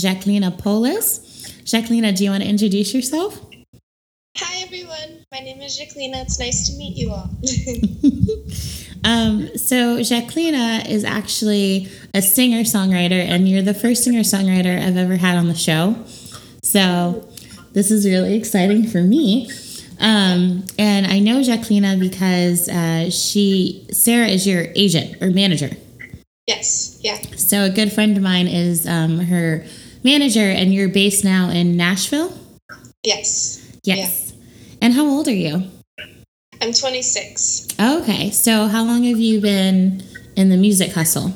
Jacqueline Polis. Jacqueline, do you want to introduce yourself? Hi everyone, my name is Jacqueline. It's nice to meet you all. Um, so, Jacqueline is actually a singer songwriter, and you're the first singer songwriter I've ever had on the show. So, this is really exciting for me. Um, and I know Jacqueline because uh, she, Sarah, is your agent or manager. yes, yeah, So, a good friend of mine is um, her manager, and you're based now in Nashville? yes. Yes. And how old are you? I'm 26. Okay. So, how long have you been in the music hustle?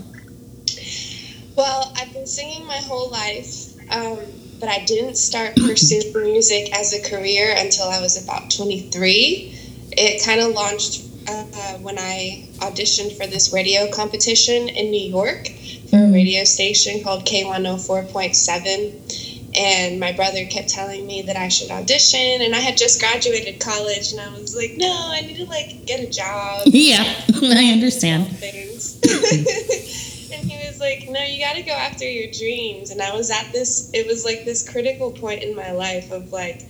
Well, I've been singing my whole life, um, but I didn't start pursuing music as a career until I was about 23. It kind of launched uh, when I auditioned for this radio competition in New York for a radio station called K104.7. And my brother kept telling me that I should audition, and I had just graduated college, and I was like, no, I need to like get a job. Yeah, I understand. things. and he was like, No, you got to go after your dreams. And I was at this, it was like this critical point in my life of like,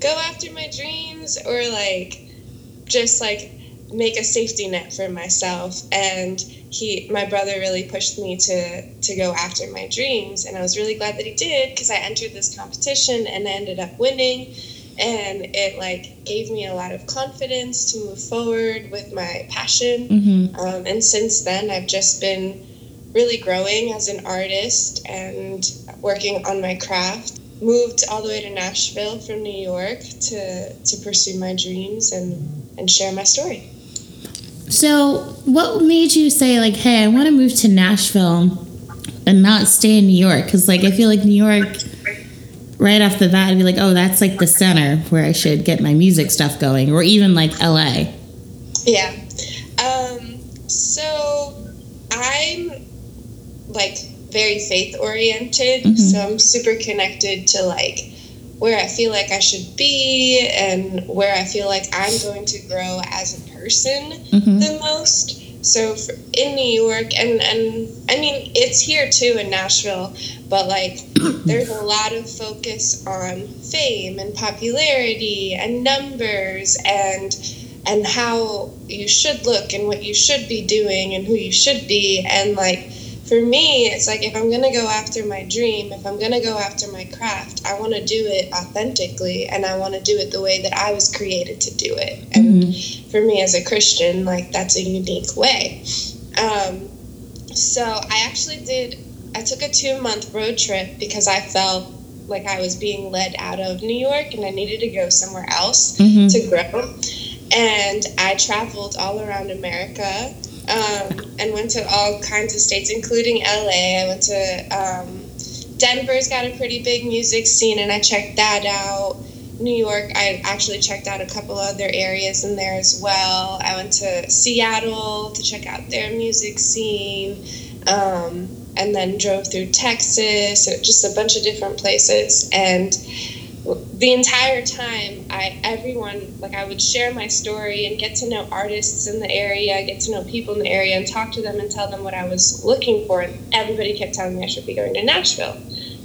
go after my dreams or like just like make a safety net for myself. And he, my brother really pushed me to, to go after my dreams. And I was really glad that he did because I entered this competition and I ended up winning. And it like gave me a lot of confidence to move forward with my passion. Hmm um, and since then i've just been really growing as an artist and working on my craft. Moved all the way to nashville from new york to to pursue my dreams and and share my story So, what made you say, like, hey, I want to move to Nashville and not stay in New York? Because, like, I feel like New York, right off the bat, I'd be like, oh, that's like the center where I should get my music stuff going, or even like LA. Yeah. Um, so I'm like very faith oriented. Mhm. So I'm super connected to like where I feel like I should be and where I feel like I'm going to grow as a person hmm the most. So for, in New York, and, and I mean, it's here too in Nashville, but like there's a lot of focus on fame and popularity and numbers and and how you should look and what you should be doing and who you should be and like for me it's like if i'm going to go after my dream if i'm going to go after my craft i want to do it authentically and i want to do it the way that i was created to do it and Mhm. for me as a christian like that's a unique way um, so i actually did i took a two month road trip because i felt like i was being led out of new york and i needed to go somewhere else hmm to grow. And I traveled all around America um, and went to all kinds of states, including LA. I went to um, Denver's got a pretty big music scene, and I checked that out. New York, I actually checked out a couple other areas in there as well. I went to Seattle to check out their music scene, um, and then drove through Texas, just a bunch of different places. And the entire time i everyone like i would share my story and get to know artists in the area get to know people in the area and talk to them and tell them what i was looking for. And everybody kept telling me i should be going to nashville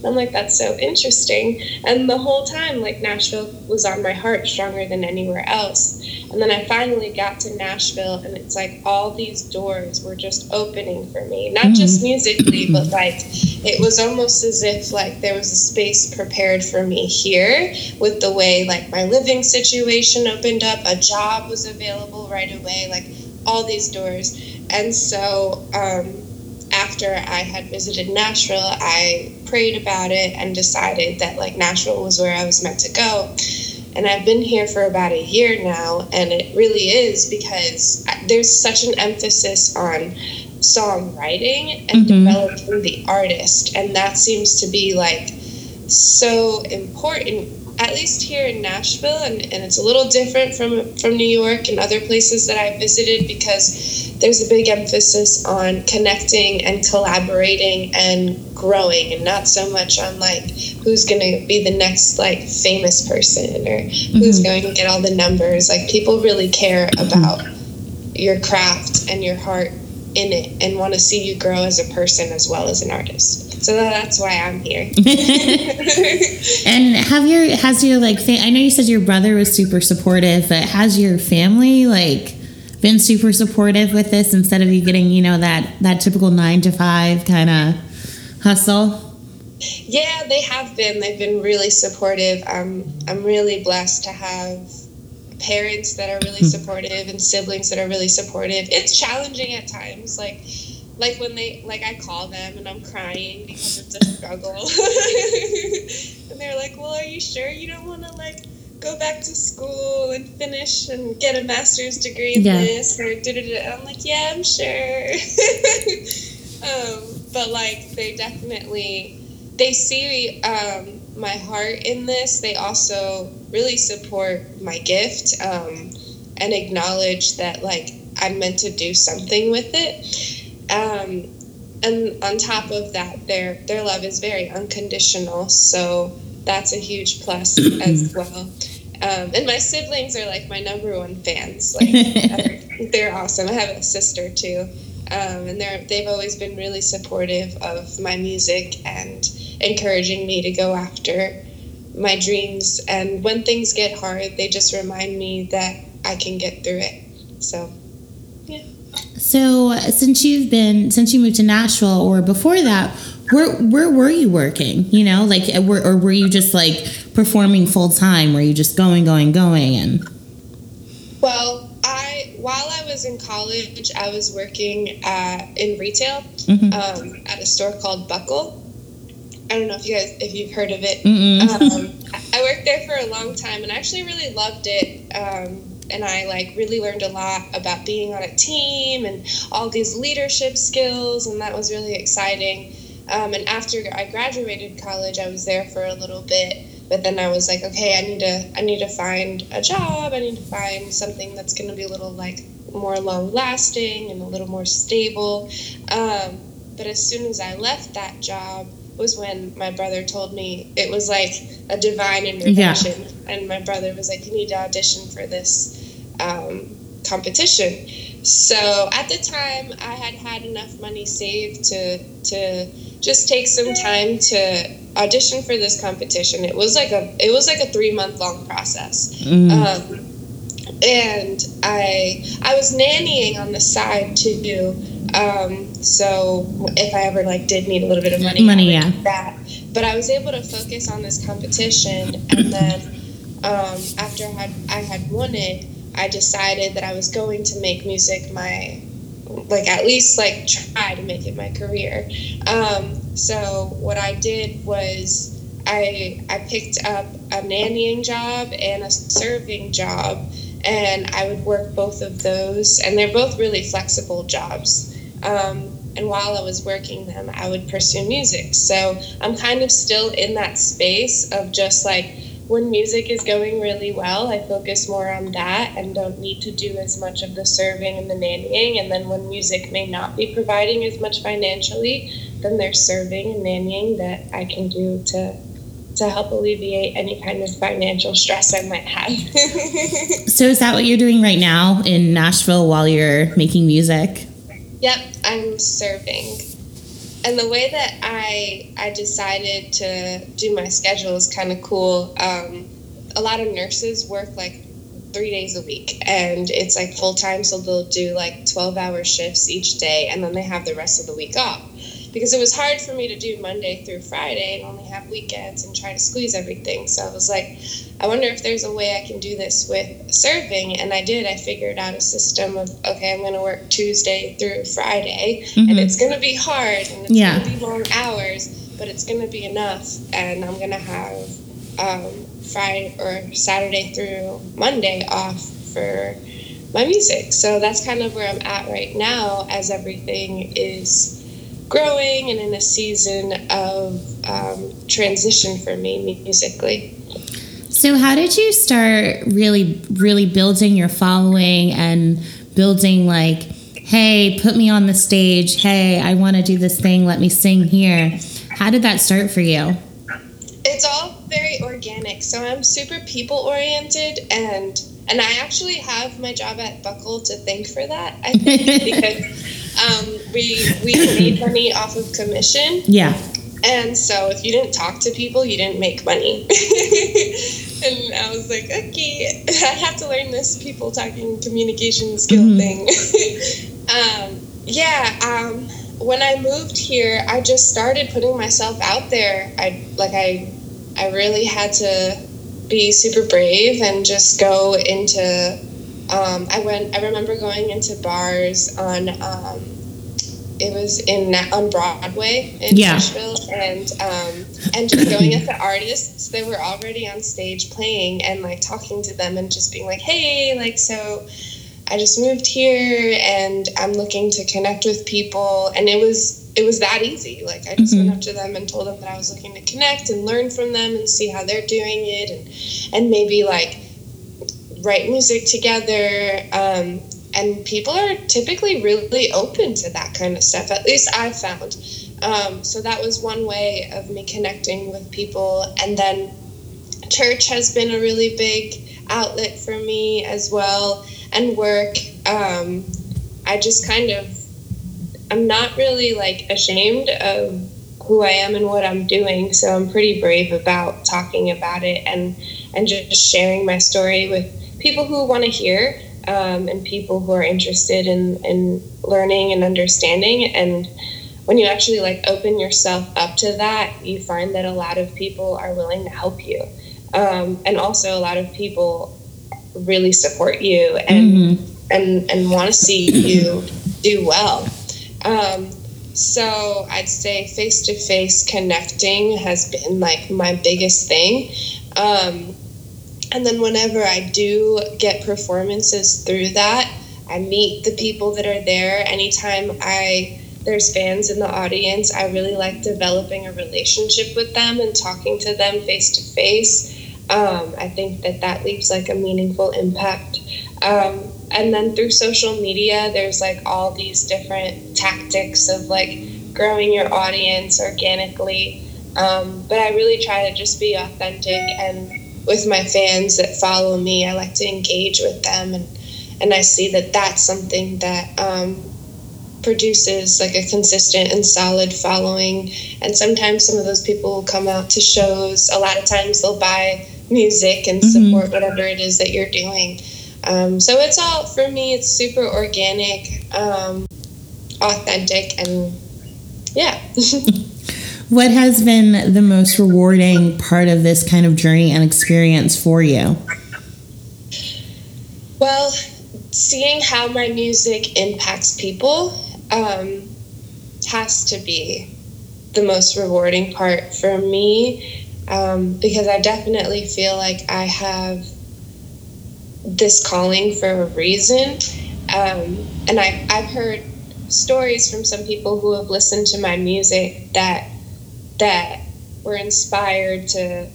i'm like that's so interesting. And the whole time like nashville was on my heart stronger than anywhere else. And then i finally got to nashville and it's like all these doors were just opening for me. Not just musically but like it was almost as if like there was a space prepared for me here with the way like my living situation opened up a job was available right away like all these doors. And so um, after i had visited nashville i prayed about it and decided that like nashville was where i was meant to go and I've been here for about a year now, and it really is because there's such an emphasis on songwriting and Mhm. developing the artist, and that seems to be like so important at least here in Nashville and, and it's a little different from from New York and other places that I've visited because there's a big emphasis on connecting and collaborating and growing and not so much on like who's going to be the next like famous person or who's Mhm. going to get all the numbers like people really care about your craft and your heart in it and want to see you grow as a person as well as an artist so that's why I'm here And have your has your like fa- I know you said your brother was super supportive, but has your family like been super supportive with this instead of you getting you know that that typical nine to five kind of hustle? Yeah, they have been. They've been really supportive. Um, I'm really blessed to have parents that are really supportive and siblings that are really supportive. It's challenging at times, like like when they like I call them and I'm crying because it's a struggle, and they're like, "Well, are you sure you don't want to like?" Go back to school and finish and get a master's degree in Yeah. this or da da da. I'm like, yeah, I'm sure. um, but like, they definitely they see um, my heart in this. They also really support my gift um, and acknowledge that like I'm meant to do something with it. Um, and on top of that, their their love is very unconditional. So that's a huge plus as well. Um, and my siblings are like my number one fans. Like they're, awesome. I have a sister too, um, and they're they've always been really supportive of my music and encouraging me to go after my dreams. And when things get hard, they just remind me that I can get through it. So So since you've been since you moved to Nashville or before that, where where were you working? You know, like uh, were, or were you just like performing full time? Were you just going, going, going, and Well, I while I was in college, I was working uh, in retail Mhm. um, at a store called Buckle. I don't know if you guys if you've heard of it. Um, I worked there for a long time and I actually really loved it. Um, and I like really learned a lot about being on a team and all these leadership skills, and that was really exciting. Um, and after I graduated college, I was there for a little bit, but then I was like, okay, I need to I need to find a job. I need to find something that's going to be a little like more long lasting and a little more stable. Um, but as soon as I left that job was when my brother told me it was like a divine intervention, and my brother was like, "You need to audition for this um, competition." So at the time, I had had enough money saved to to just take some time to audition for this competition. It was like a it was like a three month long process. Mm. Um, and I I was nannying on the side too. Um, so if I ever like did need a little bit of money, Money, yeah. that. But I was able to focus on this competition, and then um, after I had I had won it, I decided that I was going to make music my like at least like try to make it my career. Um, so what I did was I I picked up a nannying job and a serving job, and I would work both of those, and they're both really flexible jobs. Um, and while I was working them, I would pursue music. So I'm kind of still in that space of just like when music is going really well, I focus more on that and don't need to do as much of the serving and the nannying. And then when music may not be providing as much financially, then there's serving and nannying that I can do to to help alleviate any kind of financial stress I might have. So is that what you're doing right now in Nashville while you're making music? Yep, I'm serving. And the way that I I decided to do my schedule is kind of cool. Um, a lot of nurses work like three days a week, and it's like full time, so they'll do like twelve hour shifts each day, and then they have the rest of the week off. Because it was hard for me to do Monday through Friday and only have weekends and try to squeeze everything. So I was like, I wonder if there's a way I can do this with serving. And I did. I figured out a system of, okay, I'm going to work Tuesday through Friday, and Mhm. it's going to be hard and it's Yeah. going to be long hours, but it's going to be enough. And I'm going to have um, Friday or Saturday through Monday off for my music. So that's kind of where I'm at right now as everything is growing and in a season of um, transition for me musically. So, how did you start really, really building your following and building like, hey, put me on the stage. Hey, I want to do this thing. Let me sing here. How did that start for you? It's all very organic. So I'm super people oriented and and I actually have my job at Buckle to thank for that. I think because um, we we made money off of commission. Yeah. And so if you didn't talk to people, you didn't make money. and I was like, okay, I have to learn this people talking communication skill Mhm. thing. um, yeah, um, when I moved here, I just started putting myself out there. I like I I really had to be super brave and just go into um, I went I remember going into bars on um, it was in on Broadway in Yeah. Nashville and um, and just going at the artists that were already on stage playing and like talking to them and just being like hey like so I just moved here and I'm looking to connect with people and it was it was that easy like I just Mhm. went up to them and told them that I was looking to connect and learn from them and see how they're doing it and and maybe like write music together um, and people are typically really open to that kind of stuff at least i found. Um, so that was one way of me connecting with people. And then church has been a really big outlet for me as well and work. Um, i just kind of i'm not really like ashamed of who i am and what i'm doing so i'm pretty brave about talking about it and and just sharing my story with people who want to hear um, and people who are interested in, in learning and understanding. And when you actually like open yourself up to that you find that a lot of people are willing to help you. Um, and also a lot of people really support you and Mhm. and and want to see you do well. Um, so i'd say face to face connecting has been like my biggest thing. Um, and then whenever I do get performances through that, I meet the people that are there. Anytime I there's fans in the audience, I really like developing a relationship with them and talking to them face to face. I think that that leaves like a meaningful impact. Um, and then through social media, there's like all these different tactics of like growing your audience organically. Um, but I really try to just be authentic and with my fans that follow me, I like to engage with them, and and I see that that's something that um, produces like a consistent and solid following. And sometimes some of those people will come out to shows. A lot of times they'll buy music and Mhm. support whatever it is that you're doing. Um, so it's all for me. It's super organic, um, authentic, and yeah. What has been the most rewarding part of this kind of journey and experience for you? Well, seeing how my music impacts people um, has to be the most rewarding part for me um, because I definitely feel like I have this calling for a reason. Um, and I, I've heard stories from some people who have listened to my music that that were inspired to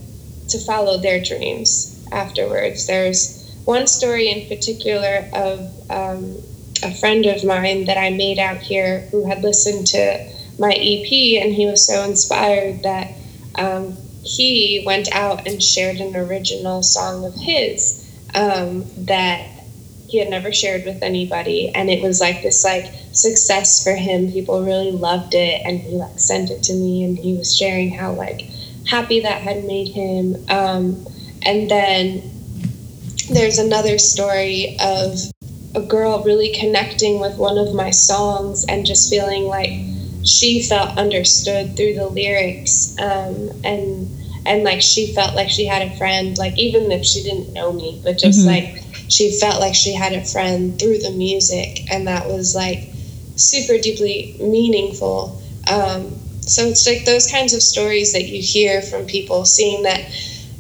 to follow their dreams afterwards. There's one story in particular of um, a friend of mine that I made out here who had listened to my EP and he was so inspired that um, he went out and shared an original song of his um, that he had never shared with anybody and it was like this like success for him people really loved it and he like sent it to me and he was sharing how like happy that had made him um, and then there's another story of a girl really connecting with one of my songs and just feeling like she felt understood through the lyrics um, and and like she felt like she had a friend like even if she didn't know me but just Mhm. like she felt like she had a friend through the music and that was like super deeply meaningful. Um, so it's like those kinds of stories that you hear from people seeing that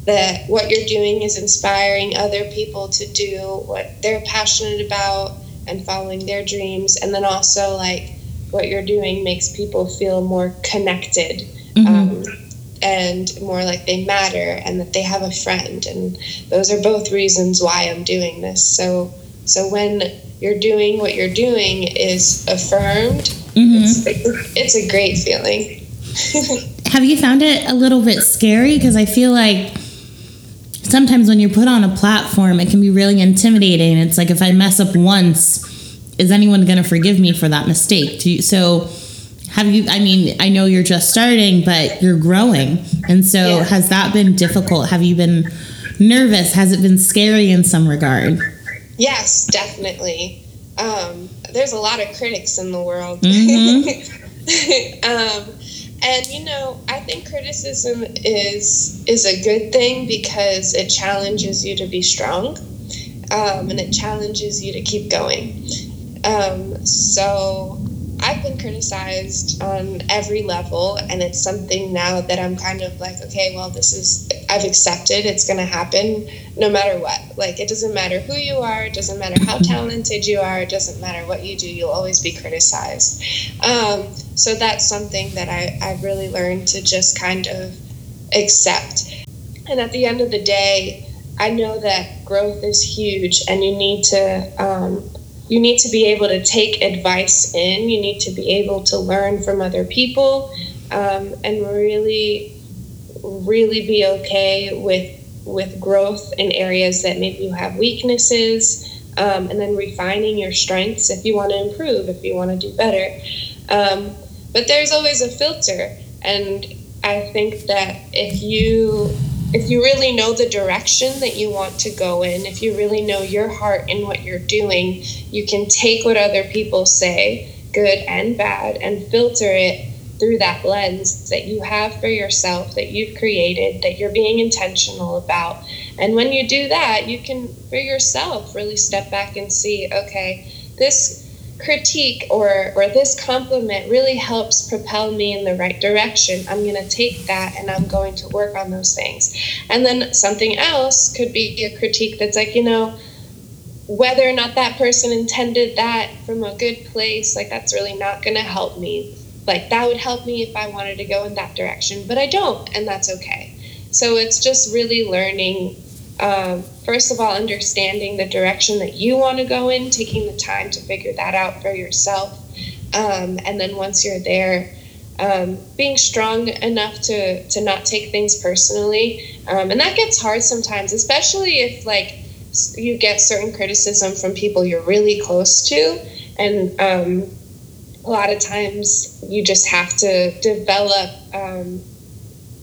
that what you're doing is inspiring other people to do what they're passionate about and following their dreams. And then also like what you're doing makes people feel more connected um, and more like they matter and that they have a friend. And those are both reasons why i'm doing this. So so when you're doing what you're doing is affirmed mm-hmm. it's, it's a great feeling Have you found it a little bit scary? Because I feel like sometimes when you're put on a platform, it can be really intimidating. It's like if I mess up once, is anyone going to forgive me for that mistake? Do you, so, have you? I mean, I know you're just starting, but you're growing, and so Yeah. has that been difficult? Have you been nervous? Has it been scary in some regard? Yes, definitely. Um, there's a lot of critics in the world. um, and you know, I think criticism is is a good thing because it challenges you to be strong, um, and it challenges you to keep going. Um, so I've been criticized on every level, and it's something now that I'm kind of like, okay, well, this is I've accepted. It's going to happen no matter what. Like, it doesn't matter who you are, it doesn't matter how talented you are, it doesn't matter what you do, you'll always be criticized. Um, so that's something that I, I've really learned to just kind of accept. And at the end of the day, I know that growth is huge, and you need to um, you need to be able to take advice in. You need to be able to learn from other people, um, and really, really be okay with with growth in areas that maybe you have weaknesses, um, and then refining your strengths if you want to improve, if you want to do better. Um, but there's always a filter, and I think that if you if you really know the direction that you want to go in, if you really know your heart in what you're doing, you can take what other people say, good and bad, and filter it through that lens that you have for yourself, that you've created, that you're being intentional about. And when you do that, you can, for yourself, really step back and see, okay, this critique or or this compliment really helps propel me in the right direction. I'm going to take that and i'm going to work on those things. And then something else could be a critique that's like you know whether or not that person intended that from a good place like that's really not going to help me. Like that would help me if i wanted to go in that direction but i don't and that's okay. So it's just really learning um, first of all, understanding the direction that you want to go in, taking the time to figure that out for yourself. Um, and then once you're there, um, being strong enough to, to not take things personally. Um, and that gets hard sometimes, especially if like you get certain criticism from people you're really close to. And um, a lot of times you just have to develop um,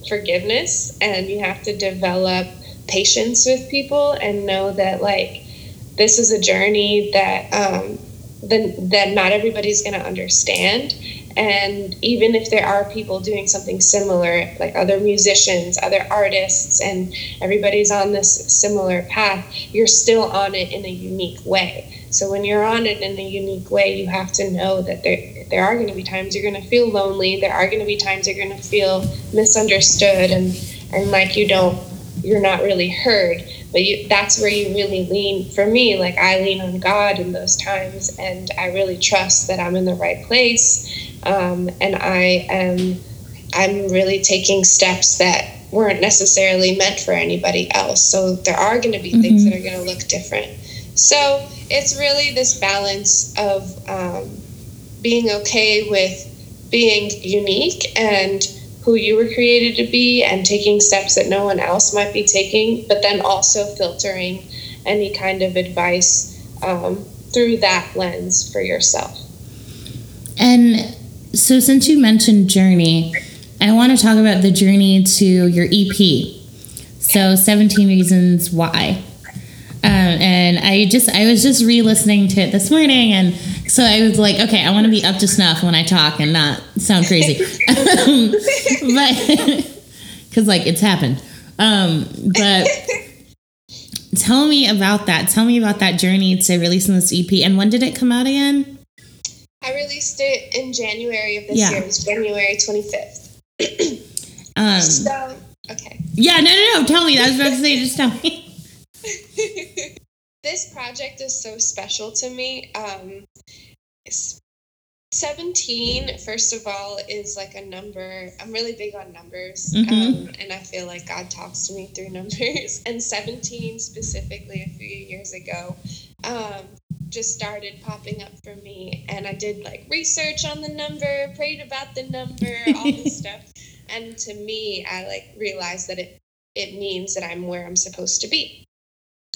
forgiveness and you have to develop patience with people and know that like this is a journey that um, the, that not everybody's going to understand. And even if there are people doing something similar like other musicians other artists and everybody's on this similar path you're still on it in a unique way. So when you're on it in a unique way you have to know that there there are going to be times you're going to feel lonely there are going to be times you're going to feel misunderstood and and like you don't you're not really heard but you, that's where you really lean. For me like i lean on god in those times and i really trust that i'm in the right place um, and i am i'm really taking steps that weren't necessarily meant for anybody else. So there are going to be things that are going to look different. So it's really this balance of um, being okay with being unique and who you were created to be and taking steps that no one else might be taking, but then also filtering any kind of advice um, through that lens for yourself. And so, since you mentioned journey, I want to talk about the journey to your EP. So, 17 Reasons Why. Um, and I just, I was just re listening to it this morning. And so I was like, okay, I want to be up to snuff when I talk and not sound crazy. Um, but, because like it's happened. Um, but tell me about that. Tell me about that journey to releasing this EP. And when did it come out again? I released it in January of this Yeah. year. It was January 25th. Um, So, okay. Yeah, no, no, no. Tell me. I was about to say, just tell me. this project is so special to me. Um, 17, first of all, is like a number. I'm really big on numbers. Mhm. Um, and I feel like God talks to me through numbers. And 17, specifically, a few years ago, um, just started popping up for me. And I did like research on the number, prayed about the number, all this stuff. And to me, I like realized that it, it means that I'm where I'm supposed to be.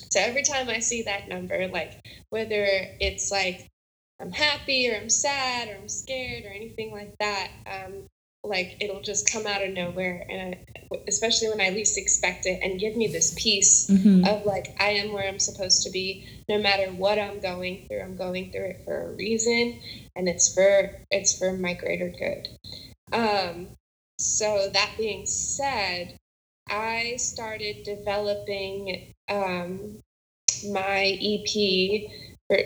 So every time I see that number, like whether it's like I'm happy or I'm sad or I'm scared or anything like that, um, like it'll just come out of nowhere, and I, especially when I least expect it, and give me this peace Mhm. of like I am where I'm supposed to be, no matter what I'm going through. I'm going through it for a reason, and it's for it's for my greater good. Um, so that being said, I started developing um, my EP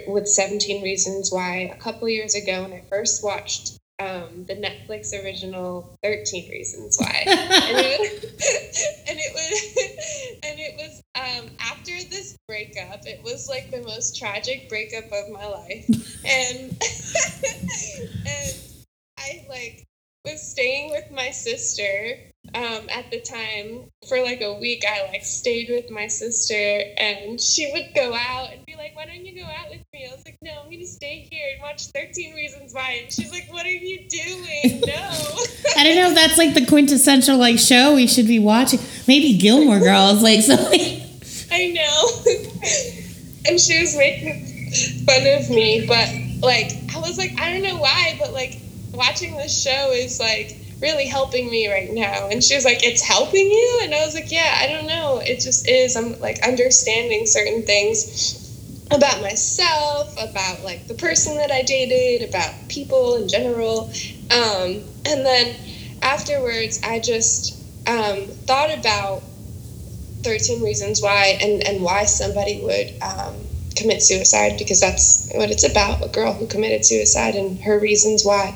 with 17 Reasons Why a couple years ago when I first watched um, the Netflix original 13 Reasons Why. and it was, and it was, and it was um, after this breakup. It was like the most tragic breakup of my life, and and I like was staying with my sister um, at the time for like a week. I like stayed with my sister, and she would go out and be like, "Why don't you go out with me?" I was like, "No, I'm gonna stay here and watch 13 Reasons Why." And she's like, "What are you doing? No." I don't know if that's like the quintessential like show we should be watching. Maybe Gilmore Girls, like something. I know. and she was making fun of me, but like I was like, I don't know why, but like watching this show is like really helping me right now. And she was like, It's helping you? And I was like, Yeah, I don't know. It just is. I'm like understanding certain things about myself, about like the person that I dated, about people in general. Um, and then afterwards, I just um, thought about 13 reasons why and, and why somebody would um, commit suicide because that's what it's about a girl who committed suicide and her reasons why.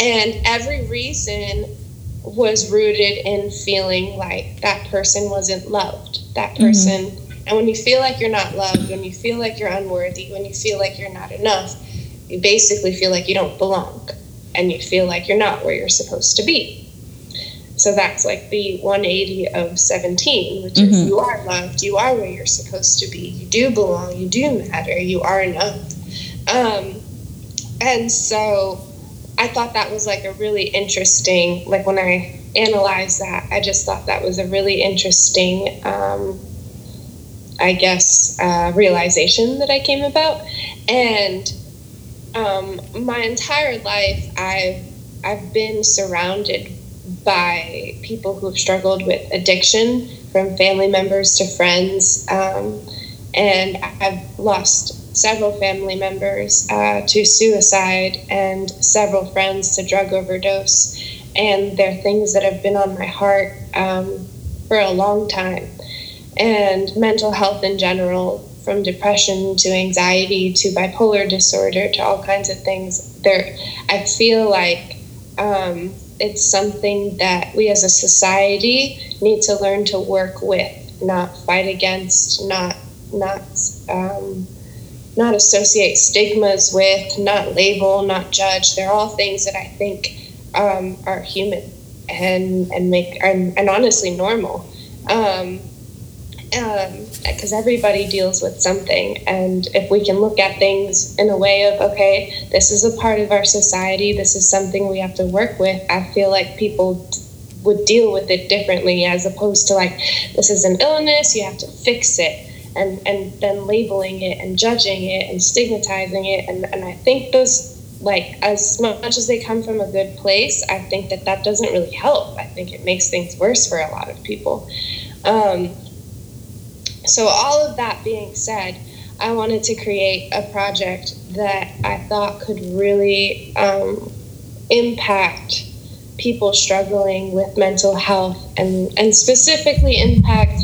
And every reason was rooted in feeling like that person wasn't loved. That mm-hmm. person and when you feel like you're not loved when you feel like you're unworthy when you feel like you're not enough you basically feel like you don't belong and you feel like you're not where you're supposed to be so that's like the 180 of 17, which is Mhm. you are loved, you are where you're supposed to be, you do belong, you do matter, you are enough. Um, and so I thought that was like a really interesting, like when I analyzed that, I just thought that was a really interesting, um, I guess, uh, realization that I came about. And um, my entire life, I've I've been surrounded by people who've struggled with addiction, from family members to friends, um, and I've lost several family members uh, to suicide and several friends to drug overdose, and they're things that have been on my heart um, for a long time, and mental health in general from depression to anxiety to bipolar disorder to all kinds of things. There, I feel like um, it's something that we as a society need to learn to work with, not fight against, not not um, not associate stigmas with, not label, not judge. They're all things that I think um, are human and and make and, and honestly normal. Um, because everybody deals with something. And if we can look at things in a way of, okay, this is a part of our society, this is something we have to work with, I feel like people would deal with it differently as opposed to like, this is an illness, you have to fix it. And, and then labeling it and judging it and stigmatizing it. And, and I think those, like, as much as they come from a good place, I think that that doesn't really help. I think it makes things worse for a lot of people. Um, so, all of that being said, I wanted to create a project that I thought could really um, impact people struggling with mental health and, and specifically impact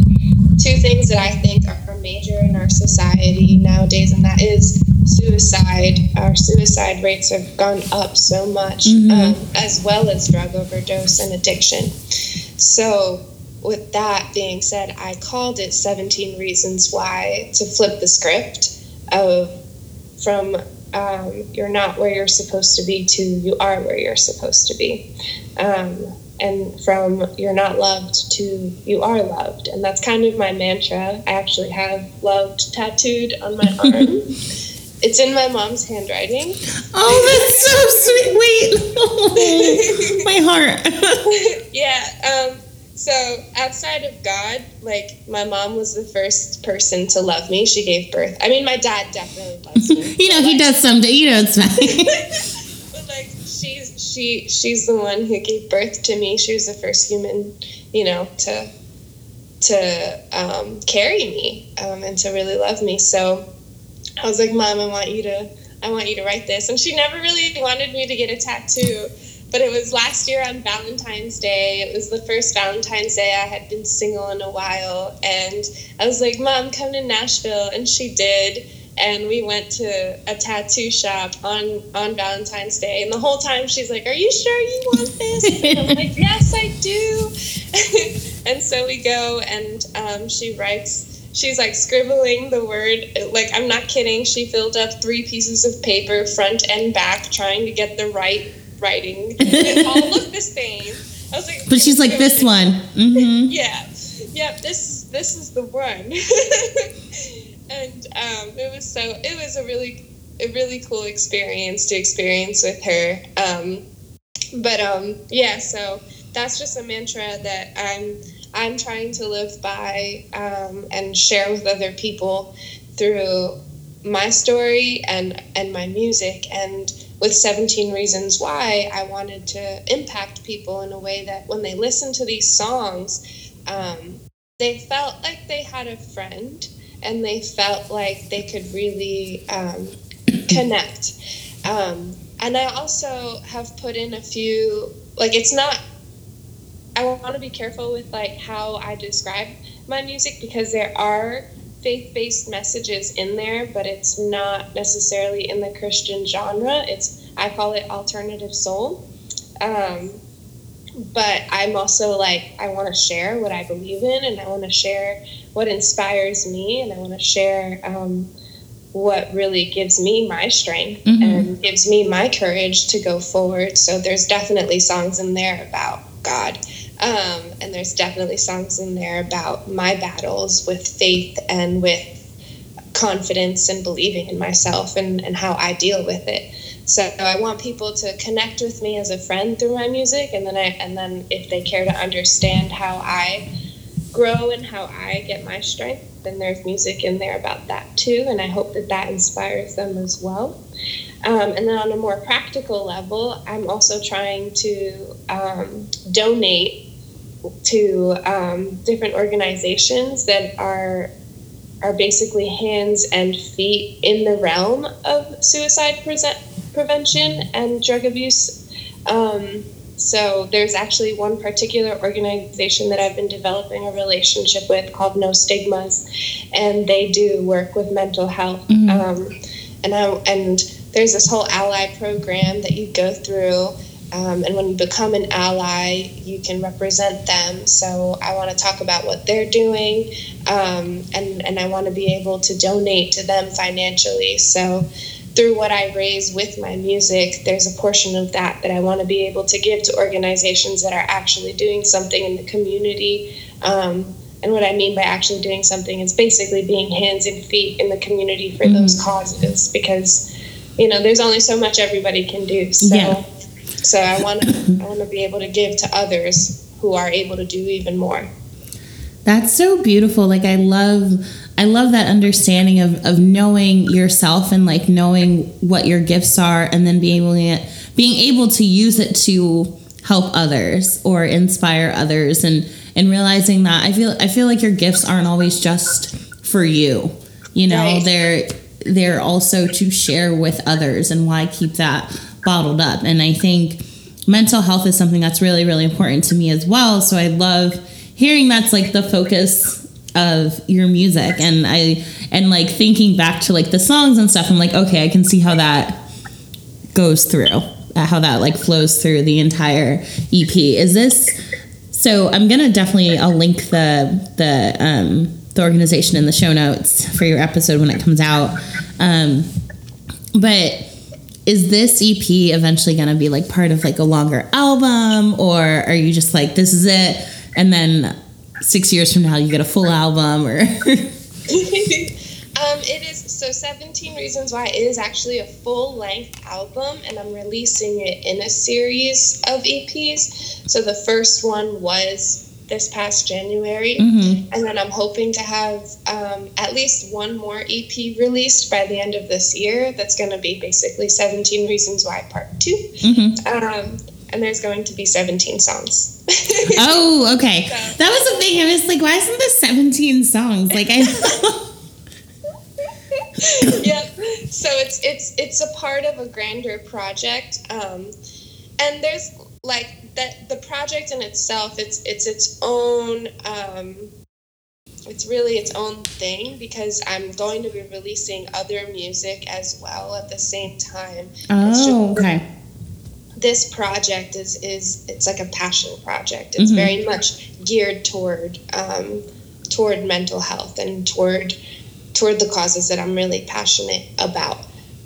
two things that I think are major in our society nowadays, and that is suicide. Our suicide rates have gone up so much, Mhm. um, as well as drug overdose and addiction. So, with that being said, I called it 17 Reasons Why to flip the script of from um, you're not where you're supposed to be to you are where you're supposed to be. Um, and from you're not loved to you are loved. And that's kind of my mantra. I actually have loved tattooed on my arm. it's in my mom's handwriting. Oh, that's so sweet. Wait, my heart. yeah. Um, so outside of God, like my mom was the first person to love me. She gave birth. I mean, my dad definitely loves me. you know, he does someday. You know, it's fine. but like she's she she's the one who gave birth to me. She was the first human, you know, to to um, carry me um, and to really love me. So I was like, Mom, I want you to I want you to write this. And she never really wanted me to get a tattoo but it was last year on Valentine's Day. It was the first Valentine's Day I had been single in a while. And I was like, Mom, come to Nashville. And she did. And we went to a tattoo shop on, on Valentine's Day. And the whole time she's like, Are you sure you want this? And I'm like, Yes, I do. and so we go, and um, she writes she's like scribbling the word like i'm not kidding she filled up three pieces of paper front and back trying to get the right writing. It all looked the same. I was like, but she's like this one. Mm-hmm. yeah, yeah. This this is the one. and um, it was so it was a really a really cool experience to experience with her. Um, but um, yeah, so that's just a mantra that I'm I'm trying to live by um, and share with other people through my story and and my music and with 17 Reasons Why, I wanted to impact people in a way that when they listen to these songs, um, they felt like they had a friend and they felt like they could really um, connect. Um, and I also have put in a few, like, it's not, I want to be careful with like how I describe my music because there are faith based messages in there, but it's not necessarily in the Christian genre. It's I call it alternative soul. Um, but I'm also like I want to share what I believe in, and I want to share what inspires me, and I want to share um, what really gives me my strength mm-hmm. and gives me my courage to go forward. So there's definitely songs in there about God. Um, and there's definitely songs in there about my battles with faith and with confidence and believing in myself and, and how I deal with it. So I want people to connect with me as a friend through my music, and then I and then if they care to understand how I grow and how I get my strength, then there's music in there about that too, and I hope that that inspires them as well. Um, and then on a more practical level, I'm also trying to um, donate to um, different organizations that are are basically hands and feet in the realm of suicide pre- prevention and drug abuse. Um, so there's actually one particular organization that I've been developing a relationship with called No Stigmas, and they do work with mental health. Mm-hmm. Um, and I, and there's this whole ally program that you go through um, and when you become an ally, you can represent them. So I want to talk about what they're doing, um, and and I want to be able to donate to them financially. So through what I raise with my music, there's a portion of that that I want to be able to give to organizations that are actually doing something in the community. Um, and what I mean by actually doing something is basically being hands and feet in the community for mm-hmm. those causes because, you know, there's only so much everybody can do. So. Yeah so I want to I want to be able to give to others who are able to do even more. That's so beautiful. Like I love I love that understanding of of knowing yourself and like knowing what your gifts are and then being able to being able to use it to help others or inspire others and and realizing that I feel I feel like your gifts aren't always just for you. You know, right. they're they're also to share with others and why keep that bottled up. And I think mental health is something that's really, really important to me as well. So I love hearing that's like the focus of your music and I and like thinking back to like the songs and stuff, I'm like, okay, I can see how that goes through, how that like flows through the entire EP. Is this So I'm gonna definitely I'll link the the um, the organization in the show notes for your episode when it comes out. Um, but is this EP eventually gonna be like part of like a longer album, or are you just like this is it, and then six years from now you get a full album, or? Um, it is so 17 Reasons Why is actually a full length album, and I'm releasing it in a series of EPs. So the first one was this past January, Mhm. and then I'm hoping to have um, at least one more EP released by the end of this year. That's going to be basically 17 Reasons Why Part 2. Mhm. Um, and there's going to be 17 songs. Oh, okay. That was the thing. I was like, why isn't this 17 songs? Like I yep. So it's it's it's a part of a grander project, um, and there's like that the project in itself. It's it's its own. Um, it's really its own thing because I'm going to be releasing other music as well at the same time. Oh, okay. This project is is it's like a passion project. It's Mhm. very much geared toward um, toward mental health and toward toward the causes that I'm really passionate about.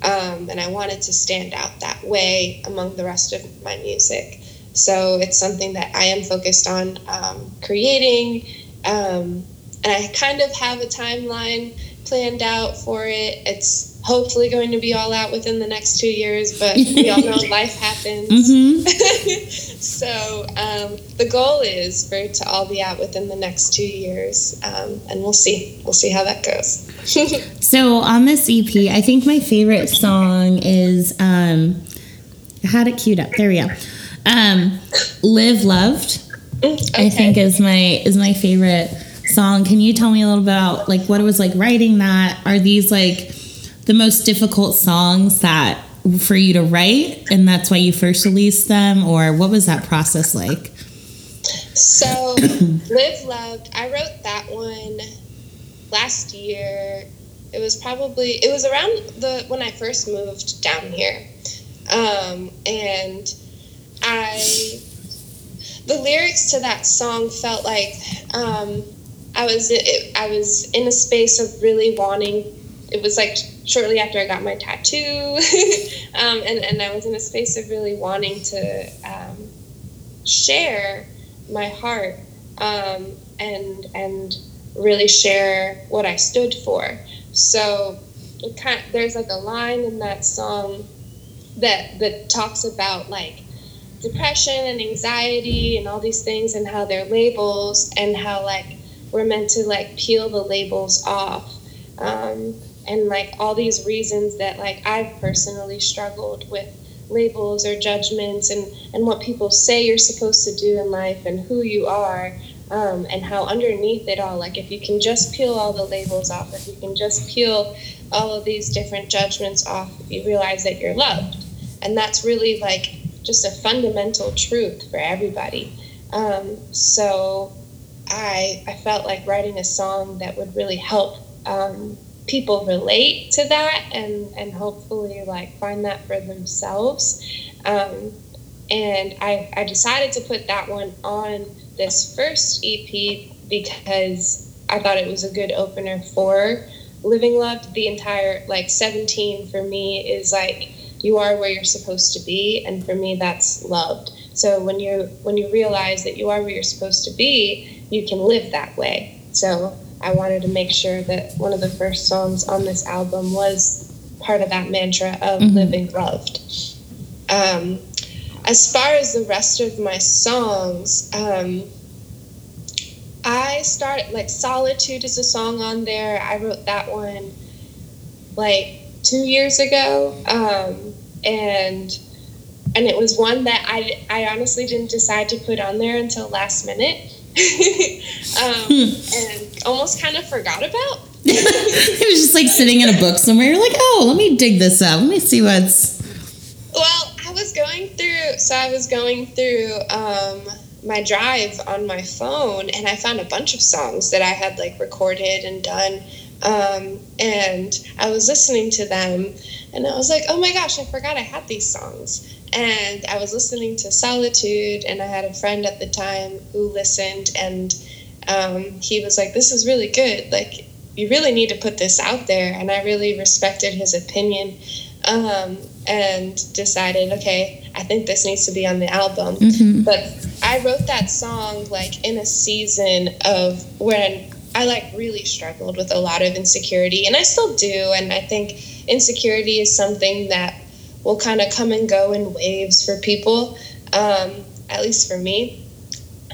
Um, and I wanted to stand out that way among the rest of my music. So it's something that I am focused on um, creating. Um, and I kind of have a timeline planned out for it. It's hopefully going to be all out within the next two years, but we all know life happens. hmm so um, the goal is for it to all be out within the next two years, um, and we'll see. We'll see how that goes. So on this EP, I think my favorite song is um, I had it queued up. There we go. Um, "Live Loved." I think is my is my favorite song. Can you tell me a little about like what it was like writing that? Are these like the most difficult songs that for you to write, and that's why you first released them, or what was that process like? So, Live Loved, I wrote that one last year. It was probably it was around the when I first moved down here, um, and I the lyrics to that song felt like um, I was it, I was in a space of really wanting. It was like shortly after I got my tattoo, um, and and I was in a space of really wanting to um, share my heart um, and and really share what I stood for. So kind there's like a line in that song that that talks about like depression and anxiety and all these things and how they're labels and how like we're meant to like peel the labels off. Um, and like all these reasons that like I've personally struggled with labels or judgments and and what people say you're supposed to do in life and who you are um, and how underneath it all like if you can just peel all the labels off if you can just peel all of these different judgments off you realize that you're loved. And that's really like just a fundamental truth for everybody um, so I, I felt like writing a song that would really help um, people relate to that and, and hopefully like find that for themselves. Um, and I, I decided to put that one on this first EP because I thought it was a good opener for Living Loved. The entire like 17 for me is like you are where you're supposed to be, and for me that's loved. So when you when you realize that you are where you're supposed to be, you can live that way. So I wanted to make sure that one of the first songs on this album was part of that mantra of Mhm. living loved. Um, as far as the rest of my songs, um, I started like Solitude is a song on there. I wrote that one like two years ago, um, and and it was one that I I honestly didn't decide to put on there until last minute, um, and almost kind of forgot about. it was just like sitting in a book somewhere. You're like, oh, let me dig this up. Let me see what's. Well, I was going through, so I was going through um, my drive on my phone, and I found a bunch of songs that I had like recorded and done. Um, and I was listening to them, and I was like, "Oh my gosh, I forgot I had these songs." and I was listening to Solitude, and I had a friend at the time who listened, and um, he was like, "This is really good. Like, you really need to put this out there." And I really respected his opinion, um, and decided, okay, I think this needs to be on the album. Mhm. But I wrote that song like in a season of when I like really struggled with a lot of insecurity, and I still do. And I think insecurity is something that will kind of come and go in waves for people, um, at least for me.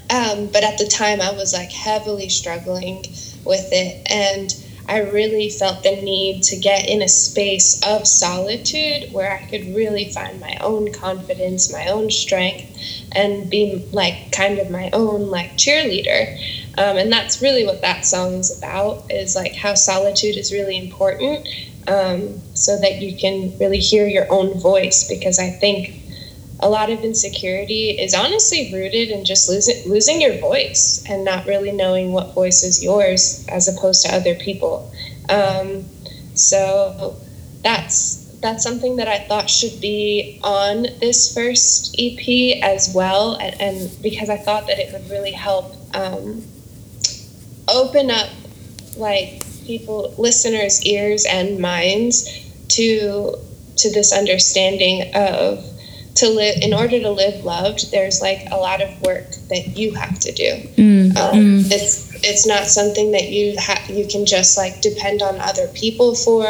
Um, but at the time, I was like heavily struggling with it, and I really felt the need to get in a space of solitude where I could really find my own confidence, my own strength, and be like kind of my own like cheerleader. Um, and that's really what that song is about is like how solitude is really important um, so that you can really hear your own voice because i think a lot of insecurity is honestly rooted in just losing losing your voice and not really knowing what voice is yours as opposed to other people. Um, so that's that's something that I thought should be on this first EP as well, and, and because I thought that it would really help um, open up like people listeners ears and minds to to this understanding of to live in order to live loved there's like a lot of work that you have to do Mm, um, mm. it's it's not something that you ha- you can just like depend on other people for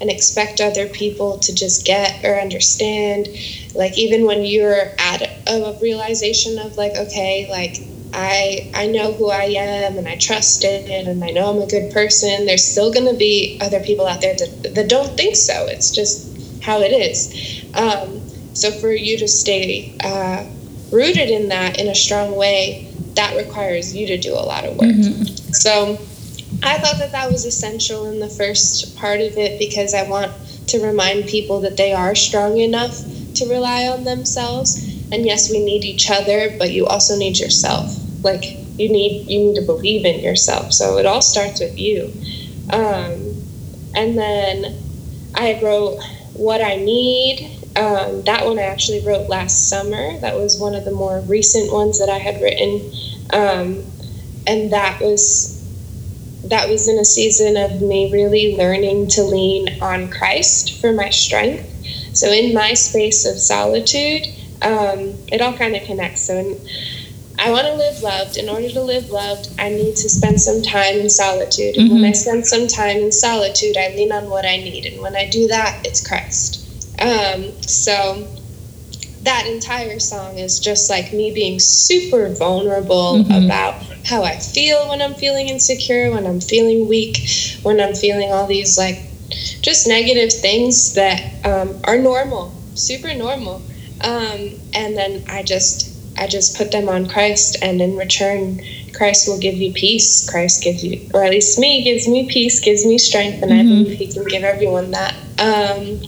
and expect other people to just get or understand like even when you're at a realization of like okay like I I know who I am and I trust it and I know I'm a good person. There's still going to be other people out there that, that don't think so. It's just how it is. Um, so for you to stay uh, rooted in that in a strong way, that requires you to do a lot of work. Mhm. So I thought that that was essential in the first part of it because I want to remind people that they are strong enough to rely on themselves. And yes, we need each other, but you also need yourself. Like you need you need to believe in yourself. So it all starts with you. Um, and then I wrote what I need. Um, that one I actually wrote last summer. That was one of the more recent ones that I had written, um, and that was that was in a season of me really learning to lean on Christ for my strength. So in my space of solitude, um, it all kind of connects. So in, I want to live loved. In order to live loved, I need to spend some time in solitude. And when I spend some time in solitude, I lean on what I need. And when I do that, it's Christ. Um, so that entire song is just like me being super vulnerable Mhm. about how I feel when I'm feeling insecure, when I'm feeling weak, when I'm feeling all these like just negative things that um, are normal, super normal. Um, and then I just I just put them on Christ, and in return, Christ will give you peace. Christ gives you, or at least me, gives me peace, gives me strength, and I Mhm. believe He can give everyone that. Um,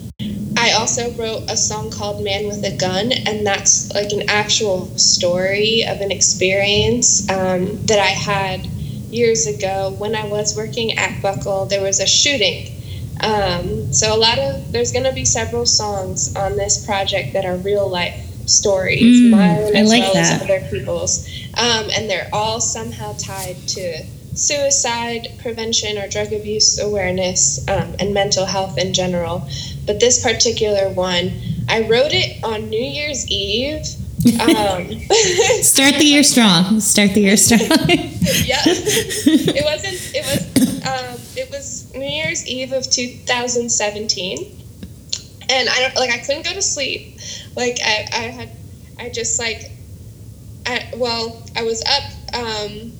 I also wrote a song called Man with a Gun, and that's like an actual story of an experience um, that I had years ago when I was working at Buckle. There was a shooting. Um, so, a lot of there's going to be several songs on this project that are real life stories, Mm, mine I as like well that. as other people's. Um, and they're all somehow tied to suicide prevention or drug abuse awareness um, and mental health in general. But this particular one, I wrote it on New Year's Eve. Um, Start the year strong. Start the year strong. yeah, it wasn't. It was. Um, it was New Year's Eve of 2017, and I don't like. I couldn't go to sleep. Like I, I had, I just like, I well, I was up um,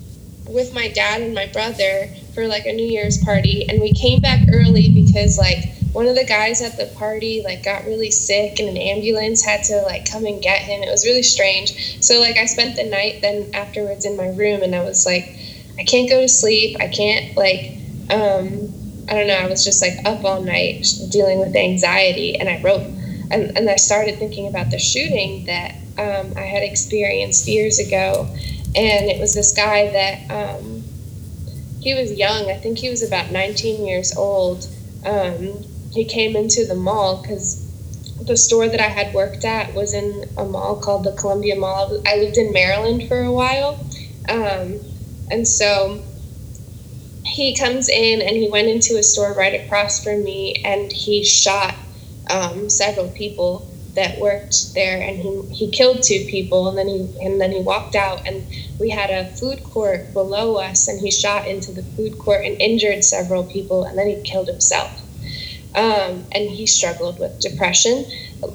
with my dad and my brother for like a New Year's party, and we came back early because like one of the guys at the party like got really sick and an ambulance had to like come and get him it was really strange so like i spent the night then afterwards in my room and i was like i can't go to sleep i can't like um i don't know i was just like up all night dealing with anxiety and i wrote and, and i started thinking about the shooting that um, i had experienced years ago and it was this guy that um, he was young i think he was about 19 years old um, he came into the mall because the store that I had worked at was in a mall called the Columbia Mall. I lived in Maryland for a while. Um, and so he comes in and he went into a store right across from me and he shot um, several people that worked there and he, he killed two people and then he and then he walked out and we had a food court below us and he shot into the food court and injured several people and then he killed himself. Um, and he struggled with depression.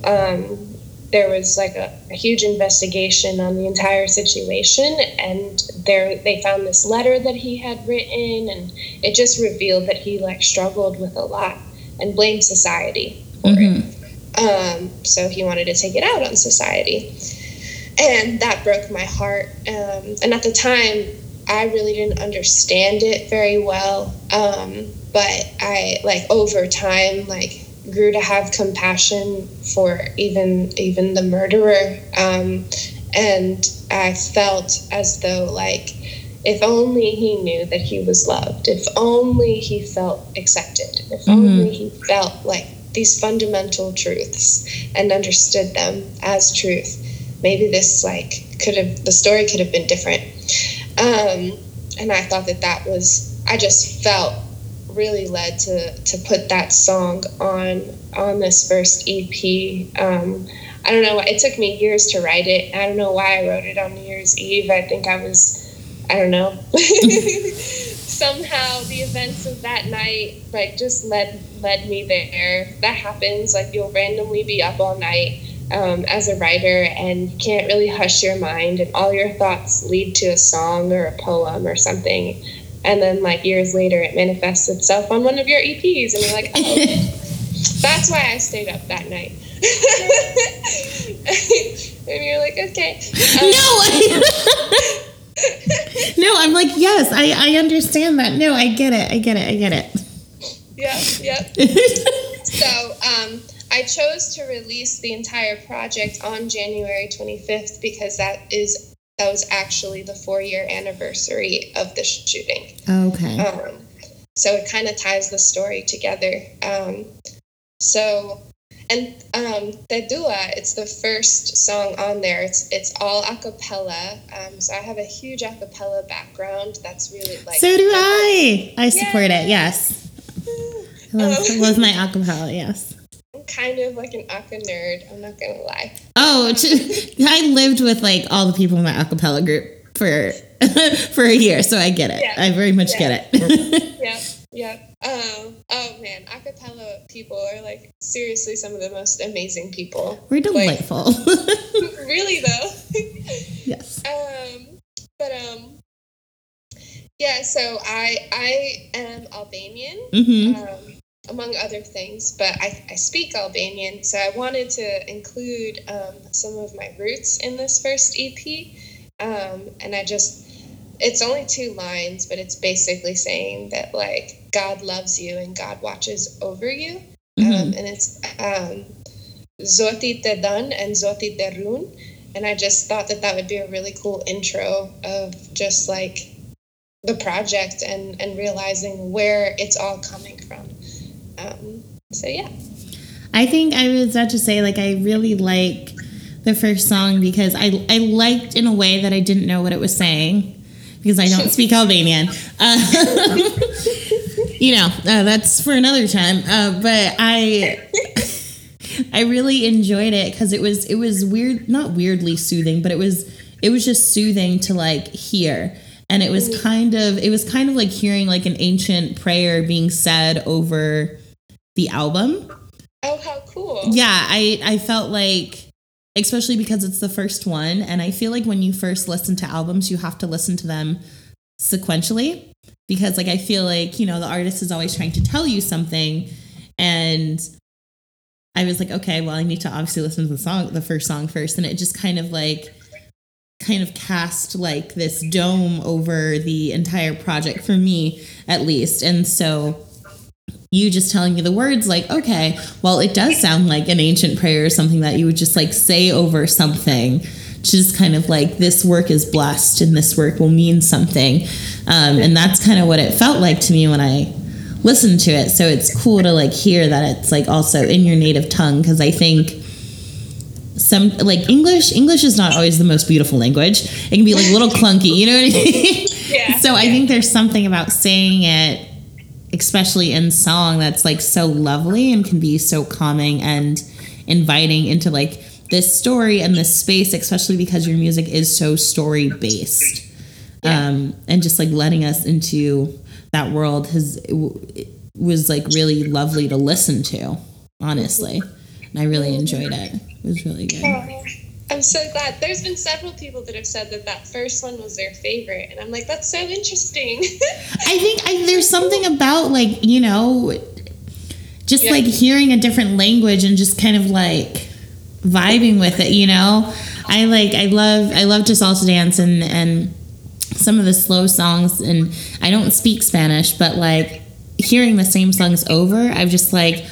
Um, there was like a, a, huge investigation on the entire situation and there they found this letter that he had written and it just revealed that he like struggled with a lot and blamed society for mm-hmm. it um, so he wanted to take it out on society and that broke my heart um, and at the time i really didn't understand it very well um, but i like over time like grew to have compassion for even even the murderer. Um, and i felt as though like if only he knew that he was loved if only he felt accepted if mm-hmm. only he felt like these fundamental truths and understood them as truth. Maybe this like could have the story could have been different. Um, and i thought that that was i just felt really led to to put that song on on this first EP. Um, I don't know. It took me years to write it. I don't know why I wrote it on New Year's Eve. I think I was, I don't know. Somehow the events of that night like just led led me there. That happens. Like you'll randomly be up all night um, as a writer and you can't really hush your mind, and all your thoughts lead to a song or a poem or something and then like years later it manifests itself on one of your EPs and you're like, oh, that's why I stayed up that night. and you're like, okay. Um, no, no, I'm like, yes, I, I understand that. No, I get it. I get it. I get it. Yeah, yeah. so, um, I chose to release the entire project on January 25th because that is that was actually the four year anniversary of the shooting. Okay. Um, so it kind of ties the story together. Um, so, and um, Dua, it's the first song on there. It's it's all a cappella. Um, so I have a huge a cappella background. That's really like. So do I. I support it. Yes. I love, um, love my a cappella. Yes kind of like an aka nerd. I'm not gonna lie. Oh, I lived with like all the people in my acapella group for for a year, so I get it. Yeah. I very much yeah. get it. yeah, yeah. Um, oh man, acapella people are like seriously some of the most amazing people. We're delightful. Like, really though. yes. Um, but um, yeah. So I I am Albanian. Mm-hmm. Um, among other things, but I, I speak Albanian, so I wanted to include um, some of my roots in this first EP. Um, and I just, it's only two lines, but it's basically saying that, like, God loves you and God watches over you. Mm-hmm. Um, and it's um, Zoti te dan and Zoti te run. And I just thought that that would be a really cool intro of just like the project and, and realizing where it's all coming from. Um, so yeah. I think I was about to say like I really like the first song because I I liked in a way that I didn't know what it was saying because I don't speak Albanian. Uh, you know, uh, that's for another time. Uh, but I I really enjoyed it because it was it was weird, not weirdly soothing, but it was it was just soothing to like hear and it was kind of it was kind of like hearing like an ancient prayer being said over the album. Oh, how cool. Yeah, I I felt like especially because it's the first one and I feel like when you first listen to albums, you have to listen to them sequentially because like I feel like, you know, the artist is always trying to tell you something and I was like, okay, well, I need to obviously listen to the song, the first song first. And it just kind of like, kind of cast like this dome over the entire project for me, at least. And so you just telling me the words like okay well it does sound like an ancient prayer or something that you would just like say over something to just kind of like this work is blessed and this work will mean something um, and that's kind of what it felt like to me when i listened to it. So it's cool to like hear that it's like also in your native tongue because I think some like English English is not always the most beautiful language. It can be like a little clunky, you know what I mean? Yeah, so I think there's something about saying it especially in song that's like so lovely and can be so calming and inviting into like this story and this space especially because your music is so story based Yeah. um and just like letting us into that world has it was like really lovely to listen to honestly. And i really enjoyed it. It was really good. Oh, I'm so glad. There's been several people that have said that that first one was their favorite, and I'm like, that's so interesting. I think I, there's something about like you know, just Yeah. like hearing a different language and just kind of like vibing with it. You know, I like I love I love to salsa dance and and some of the slow songs. And I don't speak Spanish, but like hearing the same songs over, I'm just like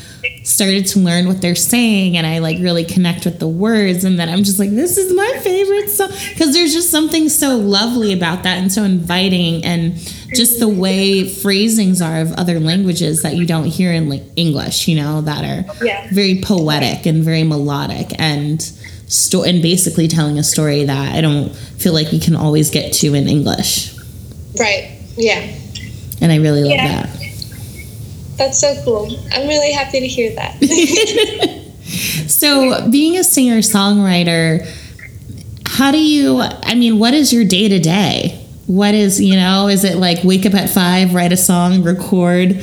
started to learn what they're saying and I like really connect with the words and then I'm just like this is my favorite song because there's just something so lovely about that and so inviting and just the way phrasings are of other languages that you don't hear in like English you know that are Yeah. very poetic and very melodic and sto- and basically telling a story that I don't feel like you can always get to in English right. Yeah. and I really love Yeah. that That's so cool. I'm really happy to hear that. So, being a singer songwriter, how do you, I mean, what is your day to day? What is, you know, is it like wake up at five, write a song, record,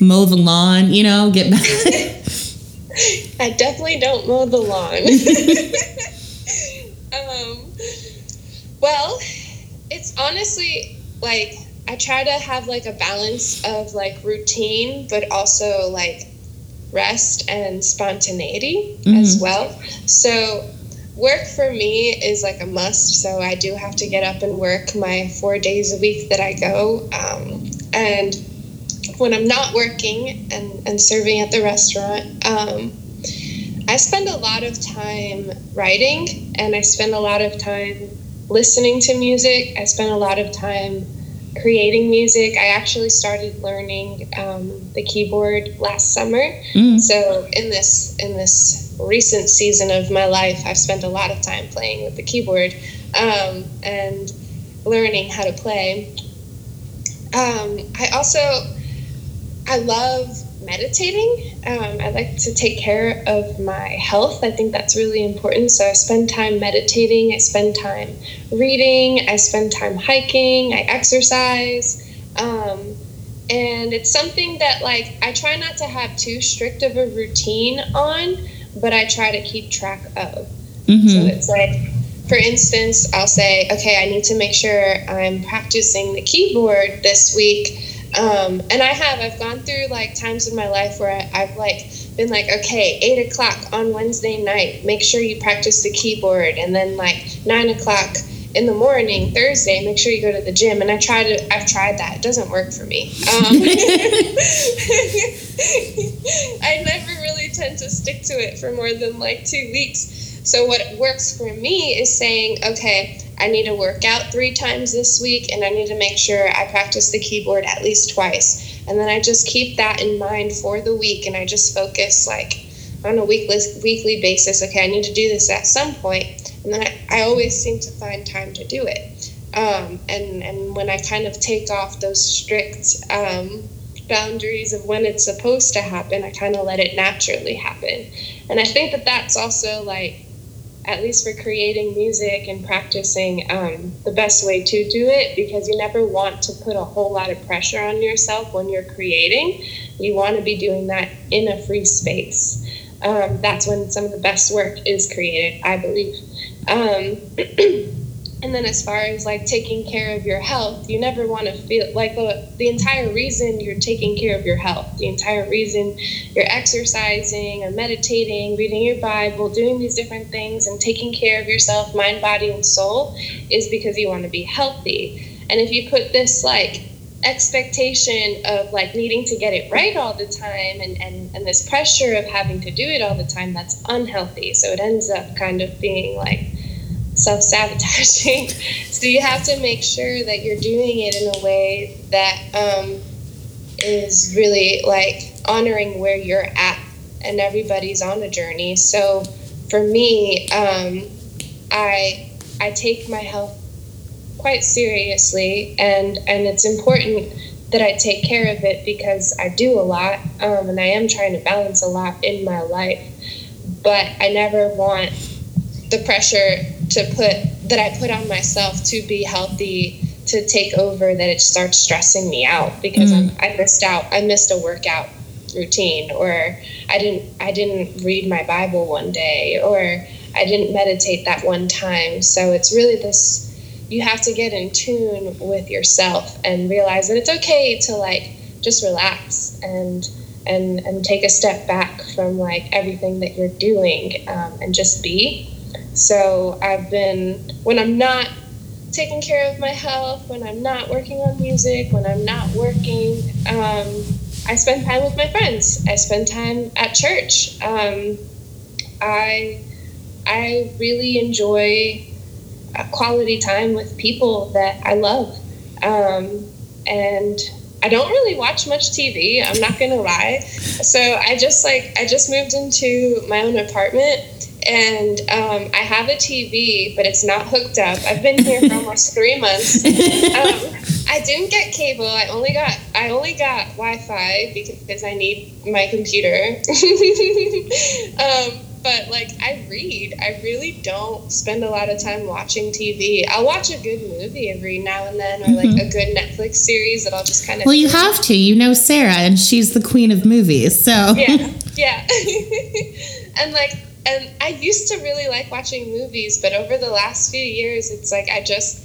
mow the lawn, you know, get back? I definitely don't mow the lawn. um, well, it's honestly like I try to have like a balance of like routine, but also like rest and spontaneity as well. So, work for me is like a must. So, I do have to get up and work my four days a week that I go. Um, and when I'm not working and, and serving at the restaurant, um, I spend a lot of time writing and I spend a lot of time listening to music. I spend a lot of time creating music. I actually started learning um, the keyboard last summer. Mm. So in this in this recent season of my life, I've spent a lot of time playing with the keyboard um, and learning how to play. Um, I also I love meditating. Um, I like to take care of my health. I think that's really important. So I spend time meditating. I spend time reading. I spend time hiking. I exercise. Um, and it's something that like I try not to have too strict of a routine on, but I try to keep track of. So hmm it's like, for instance, I'll say, okay, I need to make sure I'm practicing the keyboard this week. Um, and I have, I've gone through like times in my life where I, I've like been like, okay, eight o'clock on Wednesday night, make sure you practice the keyboard. And then like nine o'clock in the morning, Thursday, make sure you go to the gym. And I try to, I've tried that. It doesn't work for me. Um, I never really tend to stick to it for more than like two weeks. So what works for me is saying, okay, I need to work out three times this week, and I need to make sure I practice the keyboard at least twice. And then I just keep that in mind for the week, and I just focus like on a weekly weekly basis. Okay, I need to do this at some point, and then I, I always seem to find time to do it. Um, and and when I kind of take off those strict um, boundaries of when it's supposed to happen, I kind of let it naturally happen. And I think that that's also like at least for creating music and practicing um, the best way to do it because you never want to put a whole lot of pressure on yourself when you're creating. You want to be doing that in a free space. Um, that's when some of the best work is created, I believe. Um, and then as far as like taking care of your health, you never want to feel like the, the entire reason you're taking care of your health, the entire reason you're exercising or meditating, reading your Bible, doing these different things and taking care of yourself, mind, body, and soul is because you want to be healthy. And if you put this like expectation of like needing to get it right all the time and, and, and this pressure of having to do it all the time, that's unhealthy. So it ends up kind of being like self sabotaging. so you have to make sure that you're doing it in a way that um, is really like honoring where you're at, and everybody's on a journey. So for me, um, I I take my health quite seriously, and and it's important that I take care of it because I do a lot, um, and I am trying to balance a lot in my life. But I never want the pressure to put that I put on myself to be healthy to take over that it starts stressing me out because Mm. I'm, I missed out. I missed a workout routine, or I didn't I didn't read my Bible one day, or I didn't meditate that one time. So it's really this. You have to get in tune with yourself and realize that it's okay to like just relax and and and take a step back from like everything that you're doing um, and just be. So I've been when I'm not taking care of my health, when I'm not working on music, when I'm not working, um, I spend time with my friends. I spend time at church. Um, I I really enjoy uh, quality time with people that I love, um, and I don't really watch much TV. I'm not gonna lie. So I just like I just moved into my own apartment and um, I have a TV, but it's not hooked up. I've been here for almost three months. Um, I didn't get cable. I only got I only got Wi-Fi because I need my computer. um, but like I read. I really don't spend a lot of time watching TV. I'll watch a good movie every now and then, or like a good Netflix series that I'll just kind of. Well, you have to. You know Sarah, and she's the queen of movies. So yeah, yeah. and like, and I used to really like watching movies, but over the last few years, it's like I just